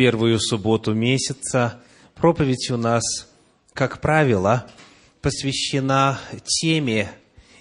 первую субботу месяца проповедь у нас, как правило, посвящена теме,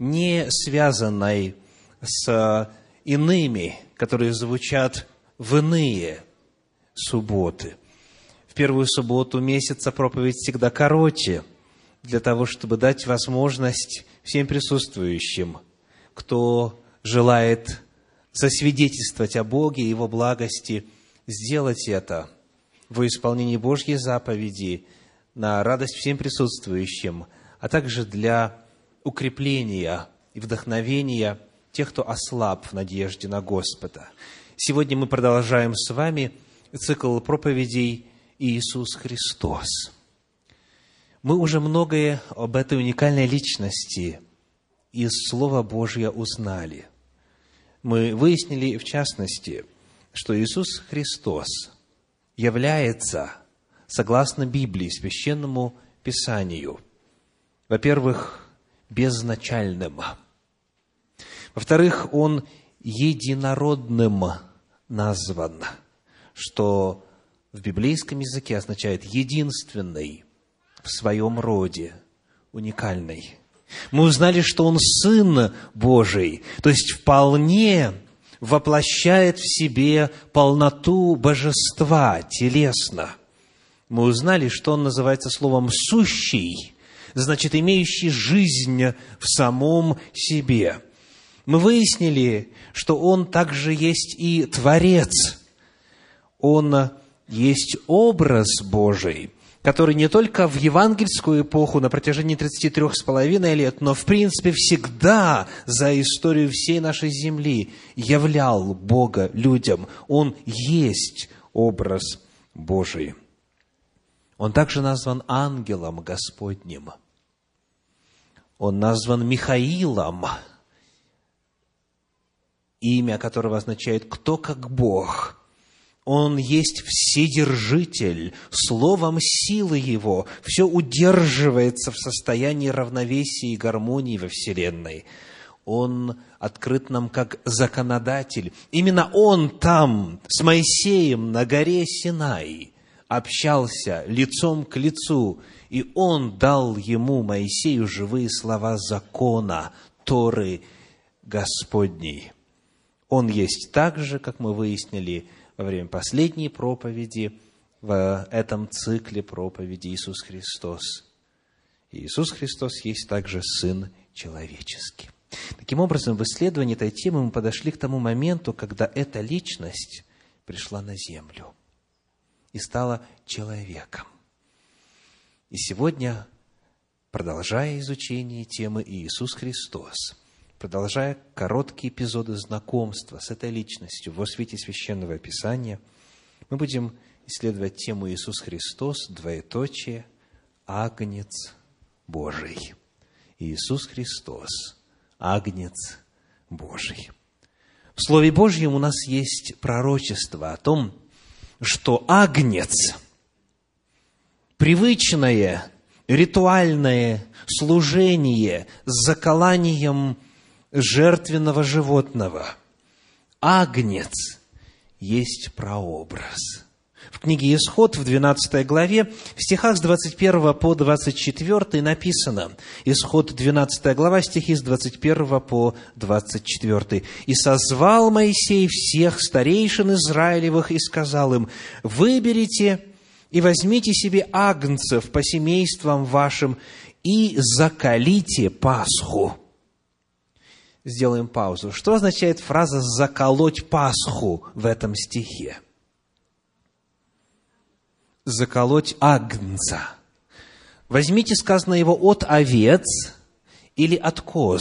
не связанной с иными, которые звучат в иные субботы. В первую субботу месяца проповедь всегда короче, для того, чтобы дать возможность всем присутствующим, кто желает засвидетельствовать о Боге и Его благости, сделать это во исполнении Божьей заповеди на радость всем присутствующим, а также для укрепления и вдохновения тех, кто ослаб в надежде на Господа. Сегодня мы продолжаем с вами цикл проповедей «Иисус Христос». Мы уже многое об этой уникальной личности из Слова Божьего узнали – мы выяснили, в частности, что Иисус Христос является, согласно Библии, священному Писанию, во-первых, безначальным. Во-вторых, Он единородным назван, что в библейском языке означает единственный в своем роде, уникальный. Мы узнали, что Он Сын Божий, то есть вполне воплощает в себе полноту божества телесно. Мы узнали, что Он называется словом «сущий», значит, имеющий жизнь в самом себе. Мы выяснили, что Он также есть и Творец. Он есть образ Божий – который не только в евангельскую эпоху на протяжении 33 с половиной лет, но в принципе всегда за историю всей нашей земли являл Бога людям. Он есть образ Божий. Он также назван ангелом Господним. Он назван Михаилом, имя которого означает «кто как Бог». Он есть Вседержитель, словом силы Его все удерживается в состоянии равновесия и гармонии во Вселенной. Он открыт нам как законодатель. Именно Он там с Моисеем на горе Синай общался лицом к лицу, и Он дал ему, Моисею, живые слова закона, Торы Господней. Он есть так же, как мы выяснили, во время последней проповеди в этом цикле проповеди Иисус Христос. И Иисус Христос есть также Сын человеческий. Таким образом, в исследовании этой темы мы подошли к тому моменту, когда эта личность пришла на землю и стала человеком. И сегодня, продолжая изучение темы Иисус Христос – продолжая короткие эпизоды знакомства с этой личностью во свете Священного Писания, мы будем исследовать тему Иисус Христос, двоеточие, Агнец Божий. Иисус Христос, Агнец Божий. В Слове Божьем у нас есть пророчество о том, что Агнец, привычное, ритуальное служение с заколанием жертвенного животного. Агнец есть прообраз. В книге Исход, в 12 главе, в стихах с 21 по 24 написано, Исход, 12 глава, стихи с 21 по 24. «И созвал Моисей всех старейшин Израилевых и сказал им, «Выберите и возьмите себе агнцев по семействам вашим и закалите Пасху» сделаем паузу. Что означает фраза «заколоть Пасху» в этом стихе? Заколоть агнца. Возьмите сказано его от овец или от коз.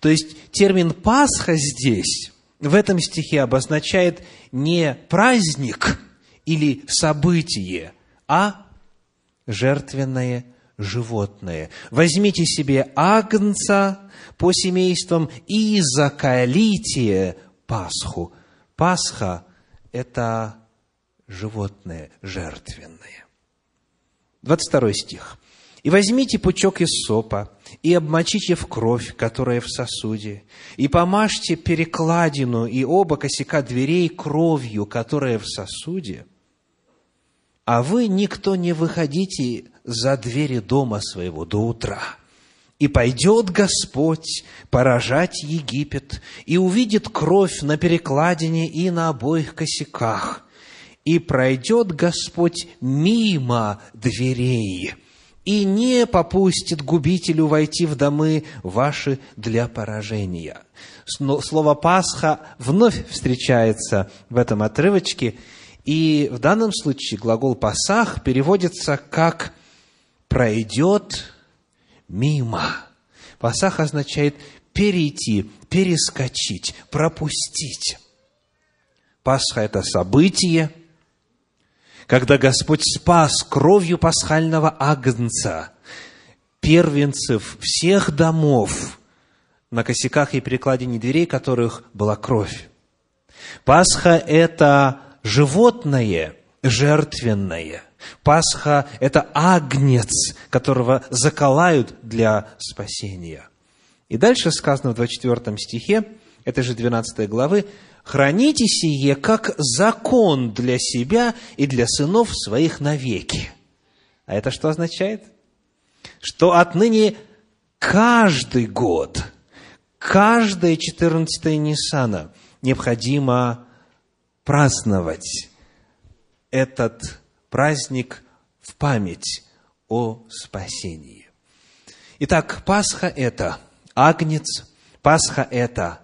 То есть термин «Пасха» здесь, в этом стихе, обозначает не праздник или событие, а жертвенное животное. Возьмите себе агнца по семействам и закалите Пасху. Пасха – это животное жертвенное. 22 стих. И возьмите пучок из сопа, и обмочите в кровь, которая в сосуде, и помажьте перекладину и оба косяка дверей кровью, которая в сосуде. А вы никто не выходите за двери дома своего до утра. И пойдет Господь поражать Египет, и увидит кровь на перекладине и на обоих косяках, и пройдет Господь мимо дверей, и не попустит губителю войти в домы ваши для поражения. Слово «Пасха» вновь встречается в этом отрывочке, и в данном случае глагол «пасах» переводится как «пройдет мимо». Пасах означает перейти, перескочить, пропустить. Пасха – это событие – когда Господь спас кровью пасхального агнца первенцев всех домов, на косяках и перекладине дверей которых была кровь. Пасха – это животное, жертвенное. Пасха – это агнец, которого заколают для спасения. И дальше сказано в 24 стихе, этой же 12 главы, храните сие как закон для себя и для сынов своих навеки. А это что означает? Что отныне каждый год, каждое 14 Ниссана необходимо праздновать этот праздник в память о спасении. Итак, Пасха – это агнец, Пасха – это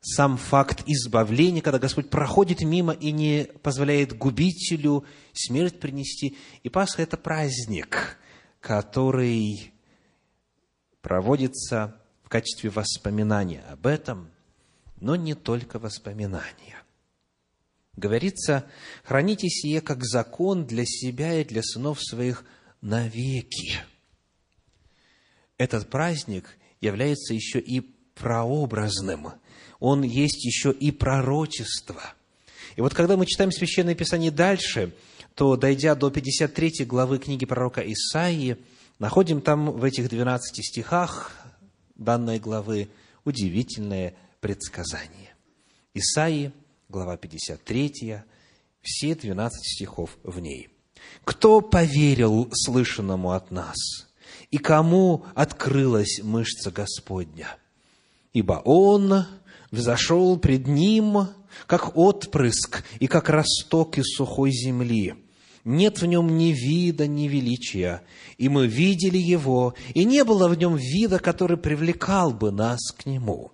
сам факт избавления, когда Господь проходит мимо и не позволяет губителю смерть принести. И Пасха – это праздник, который проводится в качестве воспоминания об этом, но не только воспоминания. Говорится, храните сие как закон для себя и для сынов своих навеки. Этот праздник является еще и прообразным – он есть еще и пророчество. И вот когда мы читаем Священное Писание дальше, то, дойдя до 53 главы книги пророка Исаии, находим там в этих 12 стихах данной главы удивительное предсказание. Исаии, глава 53, все 12 стихов в ней. «Кто поверил слышанному от нас, и кому открылась мышца Господня? Ибо Он взошел пред ним, как отпрыск и как росток из сухой земли. Нет в нем ни вида, ни величия. И мы видели его, и не было в нем вида, который привлекал бы нас к нему.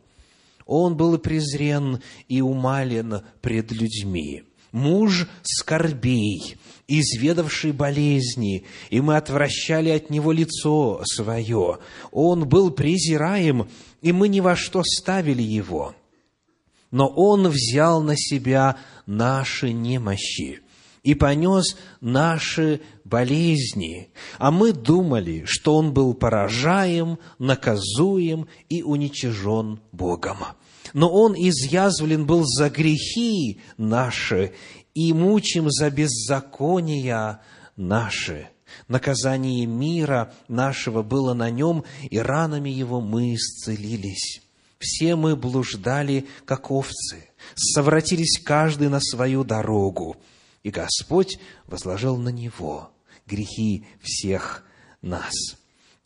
Он был презрен и умален пред людьми. Муж скорбей, изведавший болезни, и мы отвращали от него лицо свое. Он был презираем, и мы ни во что ставили его но Он взял на себя наши немощи и понес наши болезни, а мы думали, что Он был поражаем, наказуем и уничижен Богом. Но Он изъязвлен был за грехи наши и мучим за беззакония наши. Наказание мира нашего было на нем, и ранами его мы исцелились. Все мы блуждали, как овцы, совратились каждый на свою дорогу, и Господь возложил на него грехи всех нас.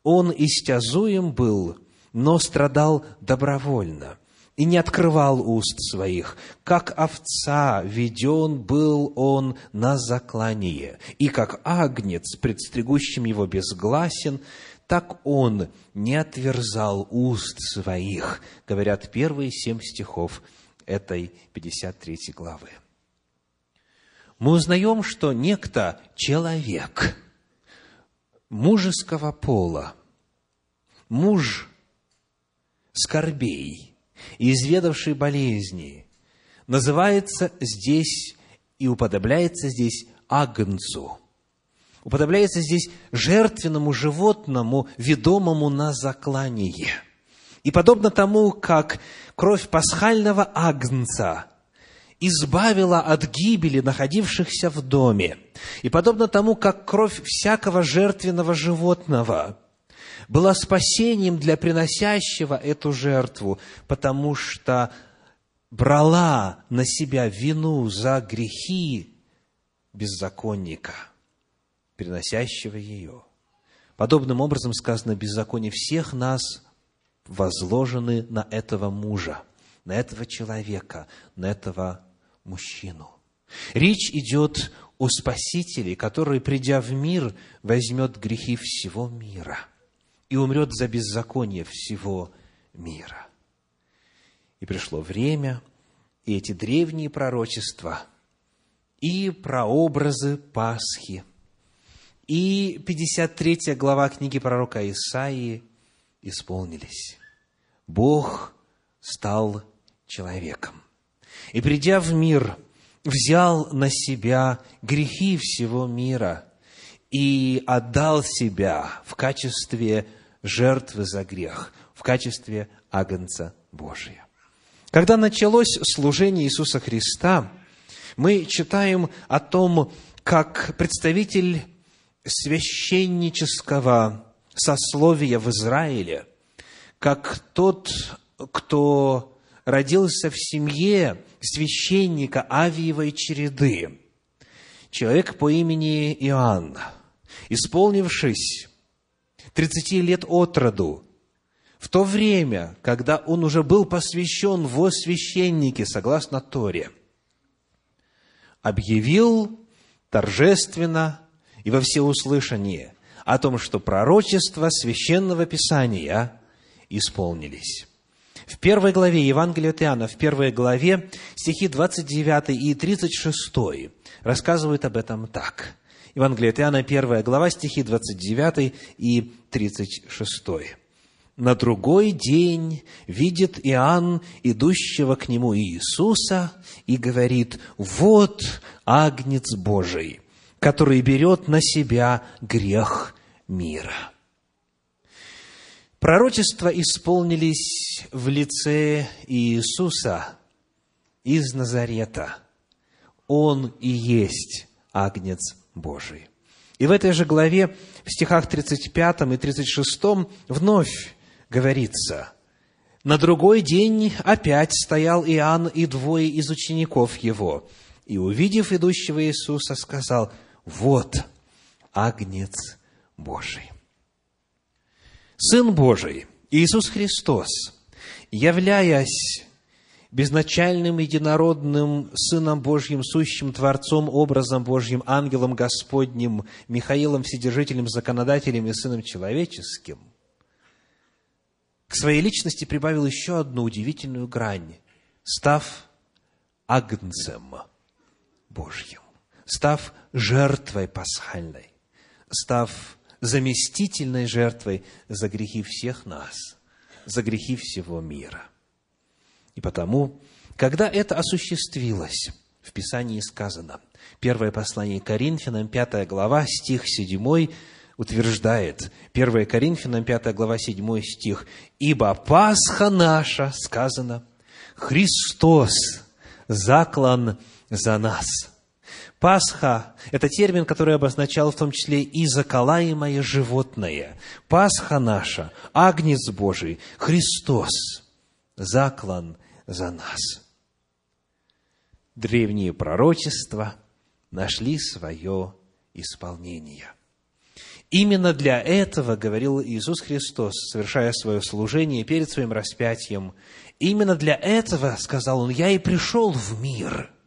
Он истязуем был, но страдал добровольно и не открывал уст своих. Как овца веден был он на заклание, и как агнец, предстригущим его безгласен, так он не отверзал уст своих, говорят первые семь стихов этой 53 главы. Мы узнаем, что некто человек мужеского пола, муж скорбей, изведавший болезни, называется здесь и уподобляется здесь агнцу – уподобляется здесь жертвенному животному, ведомому на заклание. И подобно тому, как кровь пасхального агнца избавила от гибели находившихся в доме. И подобно тому, как кровь всякого жертвенного животного была спасением для приносящего эту жертву, потому что брала на себя вину за грехи беззаконника, приносящего ее. Подобным образом сказано, беззаконие всех нас возложены на этого мужа, на этого человека, на этого мужчину. Речь идет о Спасителе, который, придя в мир, возьмет грехи всего мира и умрет за беззаконие всего мира. И пришло время, и эти древние пророчества, и прообразы Пасхи, и 53 глава книги пророка Исаии исполнились. Бог стал человеком и, придя в мир, взял на себя грехи всего мира и отдал себя в качестве жертвы за грех, в качестве агнца Божия. Когда началось служение Иисуса Христа, мы читаем о том, как представитель священнического сословия в Израиле, как тот, кто родился в семье священника Авиевой череды, человек по имени Иоанн, исполнившись 30 лет от роду, в то время, когда он уже был посвящен во священнике, согласно Торе, объявил торжественно и во всеуслышание о том, что пророчества Священного Писания исполнились. В первой главе Евангелия от Иоанна, в первой главе, стихи 29 и 36 рассказывают об этом так. Евангелие от Иоанна, первая глава, стихи 29 и 36. На другой день видит Иоанн, идущего к нему Иисуса, и говорит, «Вот Агнец Божий, который берет на себя грех мира». Пророчества исполнились в лице Иисуса из Назарета. Он и есть Агнец Божий. И в этой же главе, в стихах 35 и 36 вновь говорится, «На другой день опять стоял Иоанн и двое из учеников его, и, увидев идущего Иисуса, сказал, «Вот Агнец Божий». Сын Божий, Иисус Христос, являясь безначальным единородным Сыном Божьим, сущим Творцом, образом Божьим, ангелом Господним, Михаилом, Вседержителем, Законодателем и Сыном Человеческим, к своей личности прибавил еще одну удивительную грань, став агнцем Божьим, став жертвой пасхальной, став заместительной жертвой за грехи всех нас, за грехи всего мира. И потому, когда это осуществилось, в Писании сказано, первое послание Коринфянам, пятая глава, стих седьмой утверждает, 1 Коринфянам, пятая глава, седьмой стих, «Ибо Пасха наша, сказано, Христос заклан за нас». Пасха – это термин, который обозначал в том числе и заколаемое животное. Пасха наша, Агнец Божий, Христос, заклан за нас. Древние пророчества нашли свое исполнение. Именно для этого, говорил Иисус Христос, совершая свое служение перед своим распятием, именно для этого, сказал Он, я и пришел в мир –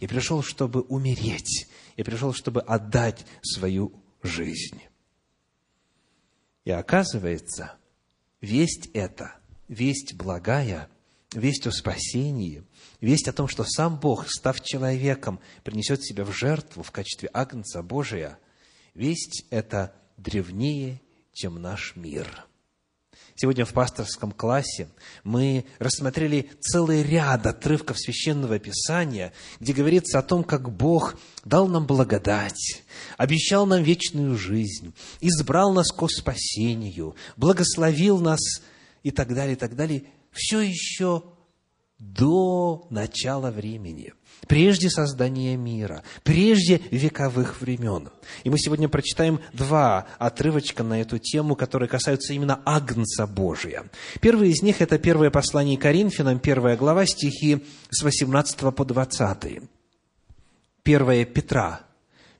я пришел, чтобы умереть. Я пришел, чтобы отдать свою жизнь. И оказывается, весть эта, весть благая, весть о спасении, весть о том, что сам Бог, став человеком, принесет себя в жертву в качестве Агнца Божия, весть эта древнее, чем наш мир – Сегодня в пасторском классе мы рассмотрели целый ряд отрывков Священного Писания, где говорится о том, как Бог дал нам благодать, обещал нам вечную жизнь, избрал нас ко спасению, благословил нас и так далее, и так далее. Все еще до начала времени, прежде создания мира, прежде вековых времен. И мы сегодня прочитаем два отрывочка на эту тему, которые касаются именно Агнца Божия. Первый из них – это первое послание Коринфянам, первая глава, стихи с 18 по 20. Первое Петра.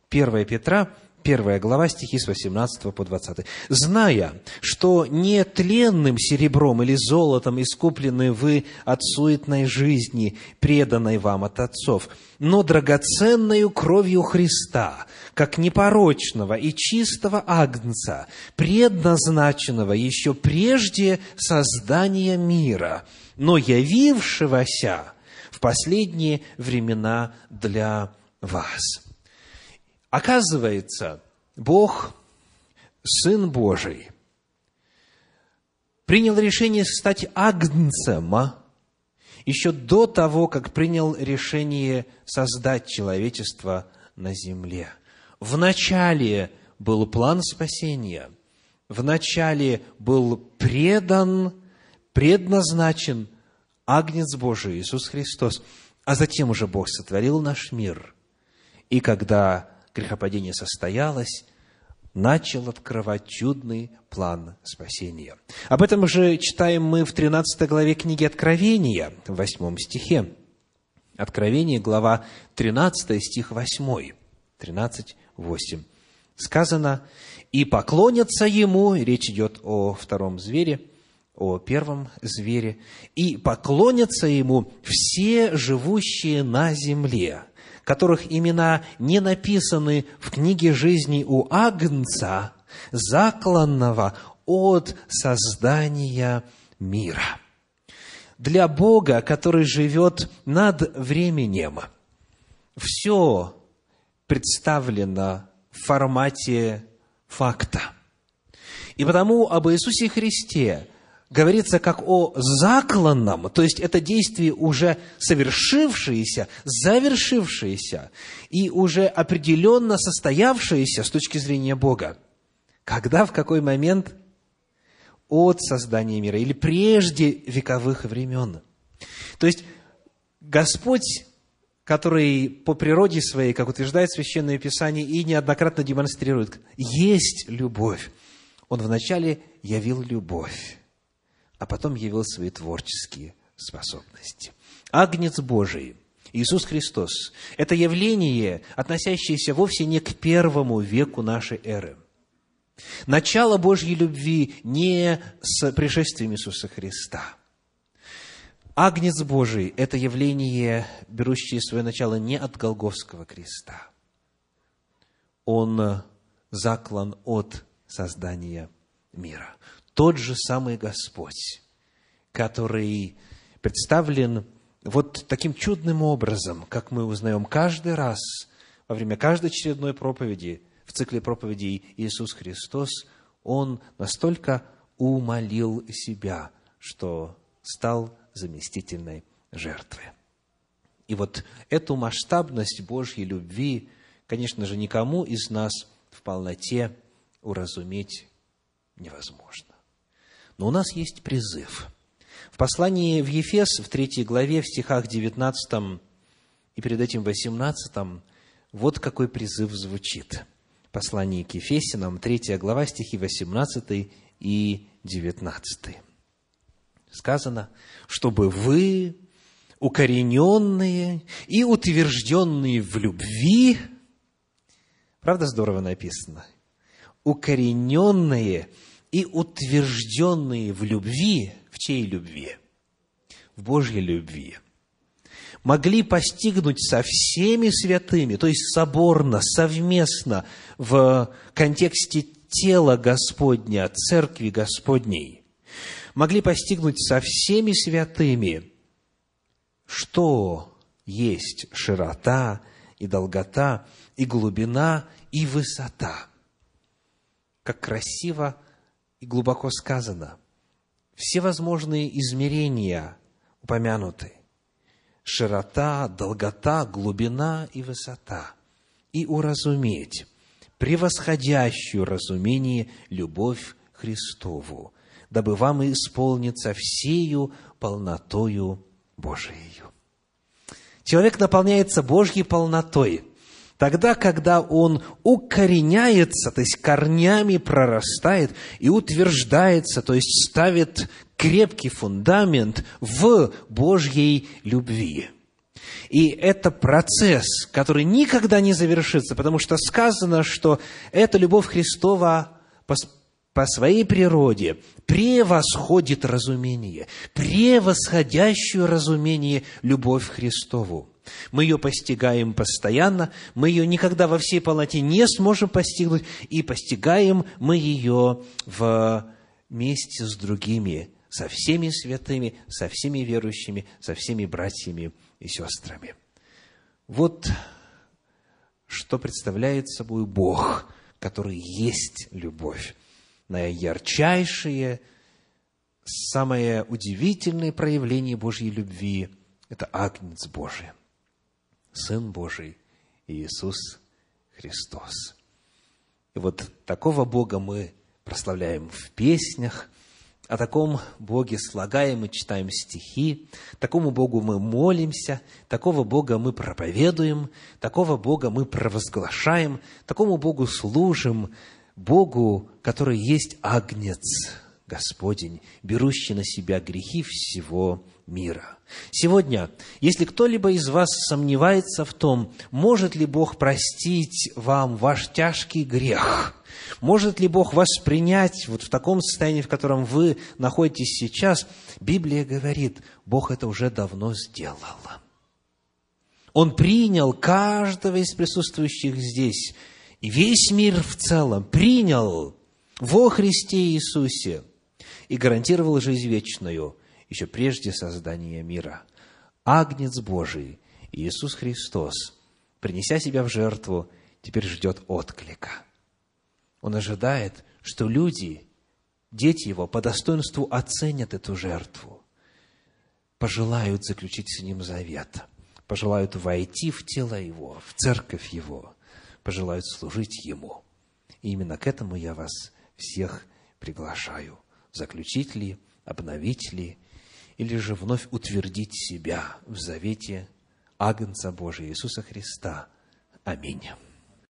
Первое Петра, первая глава, стихи с 18 по 20. «Зная, что не тленным серебром или золотом искуплены вы от суетной жизни, преданной вам от отцов, но драгоценную кровью Христа, как непорочного и чистого агнца, предназначенного еще прежде создания мира, но явившегося в последние времена для вас». Оказывается, Бог, Сын Божий, принял решение стать агнцем а? еще до того, как принял решение создать человечество на земле. В начале был план спасения, в начале был предан, предназначен Агнец Божий, Иисус Христос, а затем уже Бог сотворил наш мир. И когда грехопадение состоялось, начал открывать чудный план спасения. Об этом же читаем мы в 13 главе книги Откровения, в 8 стихе. Откровение, глава 13, стих 8. 13, 8. Сказано, «И поклонятся ему», речь идет о втором звере, о первом звере, «и поклонятся ему все живущие на земле, которых имена не написаны в книге жизни у Агнца, закланного от создания мира. Для Бога, который живет над временем, все представлено в формате факта. И потому об Иисусе Христе говорится как о закланном, то есть это действие уже совершившееся, завершившееся и уже определенно состоявшееся с точки зрения Бога. Когда, в какой момент? От создания мира или прежде вековых времен. То есть Господь, который по природе своей, как утверждает Священное Писание и неоднократно демонстрирует, есть любовь. Он вначале явил любовь а потом явил свои творческие способности. Агнец Божий, Иисус Христос, это явление, относящееся вовсе не к первому веку нашей эры. Начало Божьей любви не с пришествием Иисуса Христа. Агнец Божий – это явление, берущее свое начало не от Голговского креста. Он заклан от создания мира тот же самый Господь, который представлен вот таким чудным образом, как мы узнаем каждый раз во время каждой очередной проповеди, в цикле проповедей Иисус Христос, Он настолько умолил себя, что стал заместительной жертвой. И вот эту масштабность Божьей любви, конечно же, никому из нас в полноте уразуметь невозможно. Но у нас есть призыв. В послании в Ефес, в третьей главе, в стихах 19 и перед этим 18, вот какой призыв звучит. Послание к Ефесинам, 3 глава, стихи 18 и 19. Сказано, чтобы вы, укорененные и утвержденные в любви, правда здорово написано, укорененные и утвержденные в любви, в чьей любви? В Божьей любви, могли постигнуть со всеми святыми, то есть соборно, совместно, в контексте тела Господня, Церкви Господней, могли постигнуть со всеми святыми, что есть широта и долгота, и глубина, и высота. Как красиво и глубоко сказано. Все возможные измерения упомянуты. Широта, долгота, глубина и высота. И уразуметь превосходящую разумение любовь Христову, дабы вам исполниться всею полнотою Божией. Человек наполняется Божьей полнотой тогда, когда он укореняется, то есть корнями прорастает и утверждается, то есть ставит крепкий фундамент в Божьей любви. И это процесс, который никогда не завершится, потому что сказано, что эта любовь Христова по, своей природе превосходит разумение, превосходящую разумение любовь Христову. Мы ее постигаем постоянно, мы ее никогда во всей полноте не сможем постигнуть, и постигаем мы ее вместе с другими, со всеми святыми, со всеми верующими, со всеми братьями и сестрами. Вот что представляет собой Бог, который есть любовь. Наярчайшее, самое удивительное проявление Божьей любви – это Агнец Божий, Сын Божий Иисус Христос. И вот такого Бога мы прославляем в песнях, о таком Боге слагаем и читаем стихи, такому Богу мы молимся, такого Бога мы проповедуем, такого Бога мы провозглашаем, такому Богу служим, Богу, который есть Агнец Господень, берущий на себя грехи всего мира. Сегодня, если кто-либо из вас сомневается в том, может ли Бог простить вам ваш тяжкий грех, может ли Бог вас принять вот в таком состоянии, в котором вы находитесь сейчас? Библия говорит, Бог это уже давно сделал. Он принял каждого из присутствующих здесь, и весь мир в целом принял во Христе Иисусе и гарантировал жизнь вечную еще прежде создания мира. Агнец Божий, Иисус Христос, принеся себя в жертву, теперь ждет отклика – он ожидает, что люди, дети его, по достоинству оценят эту жертву, пожелают заключить с ним завет, пожелают войти в тело его, в церковь его, пожелают служить ему. И именно к этому я вас всех приглашаю. Заключить ли, обновить ли, или же вновь утвердить себя в завете Агнца Божия Иисуса Христа. Аминь.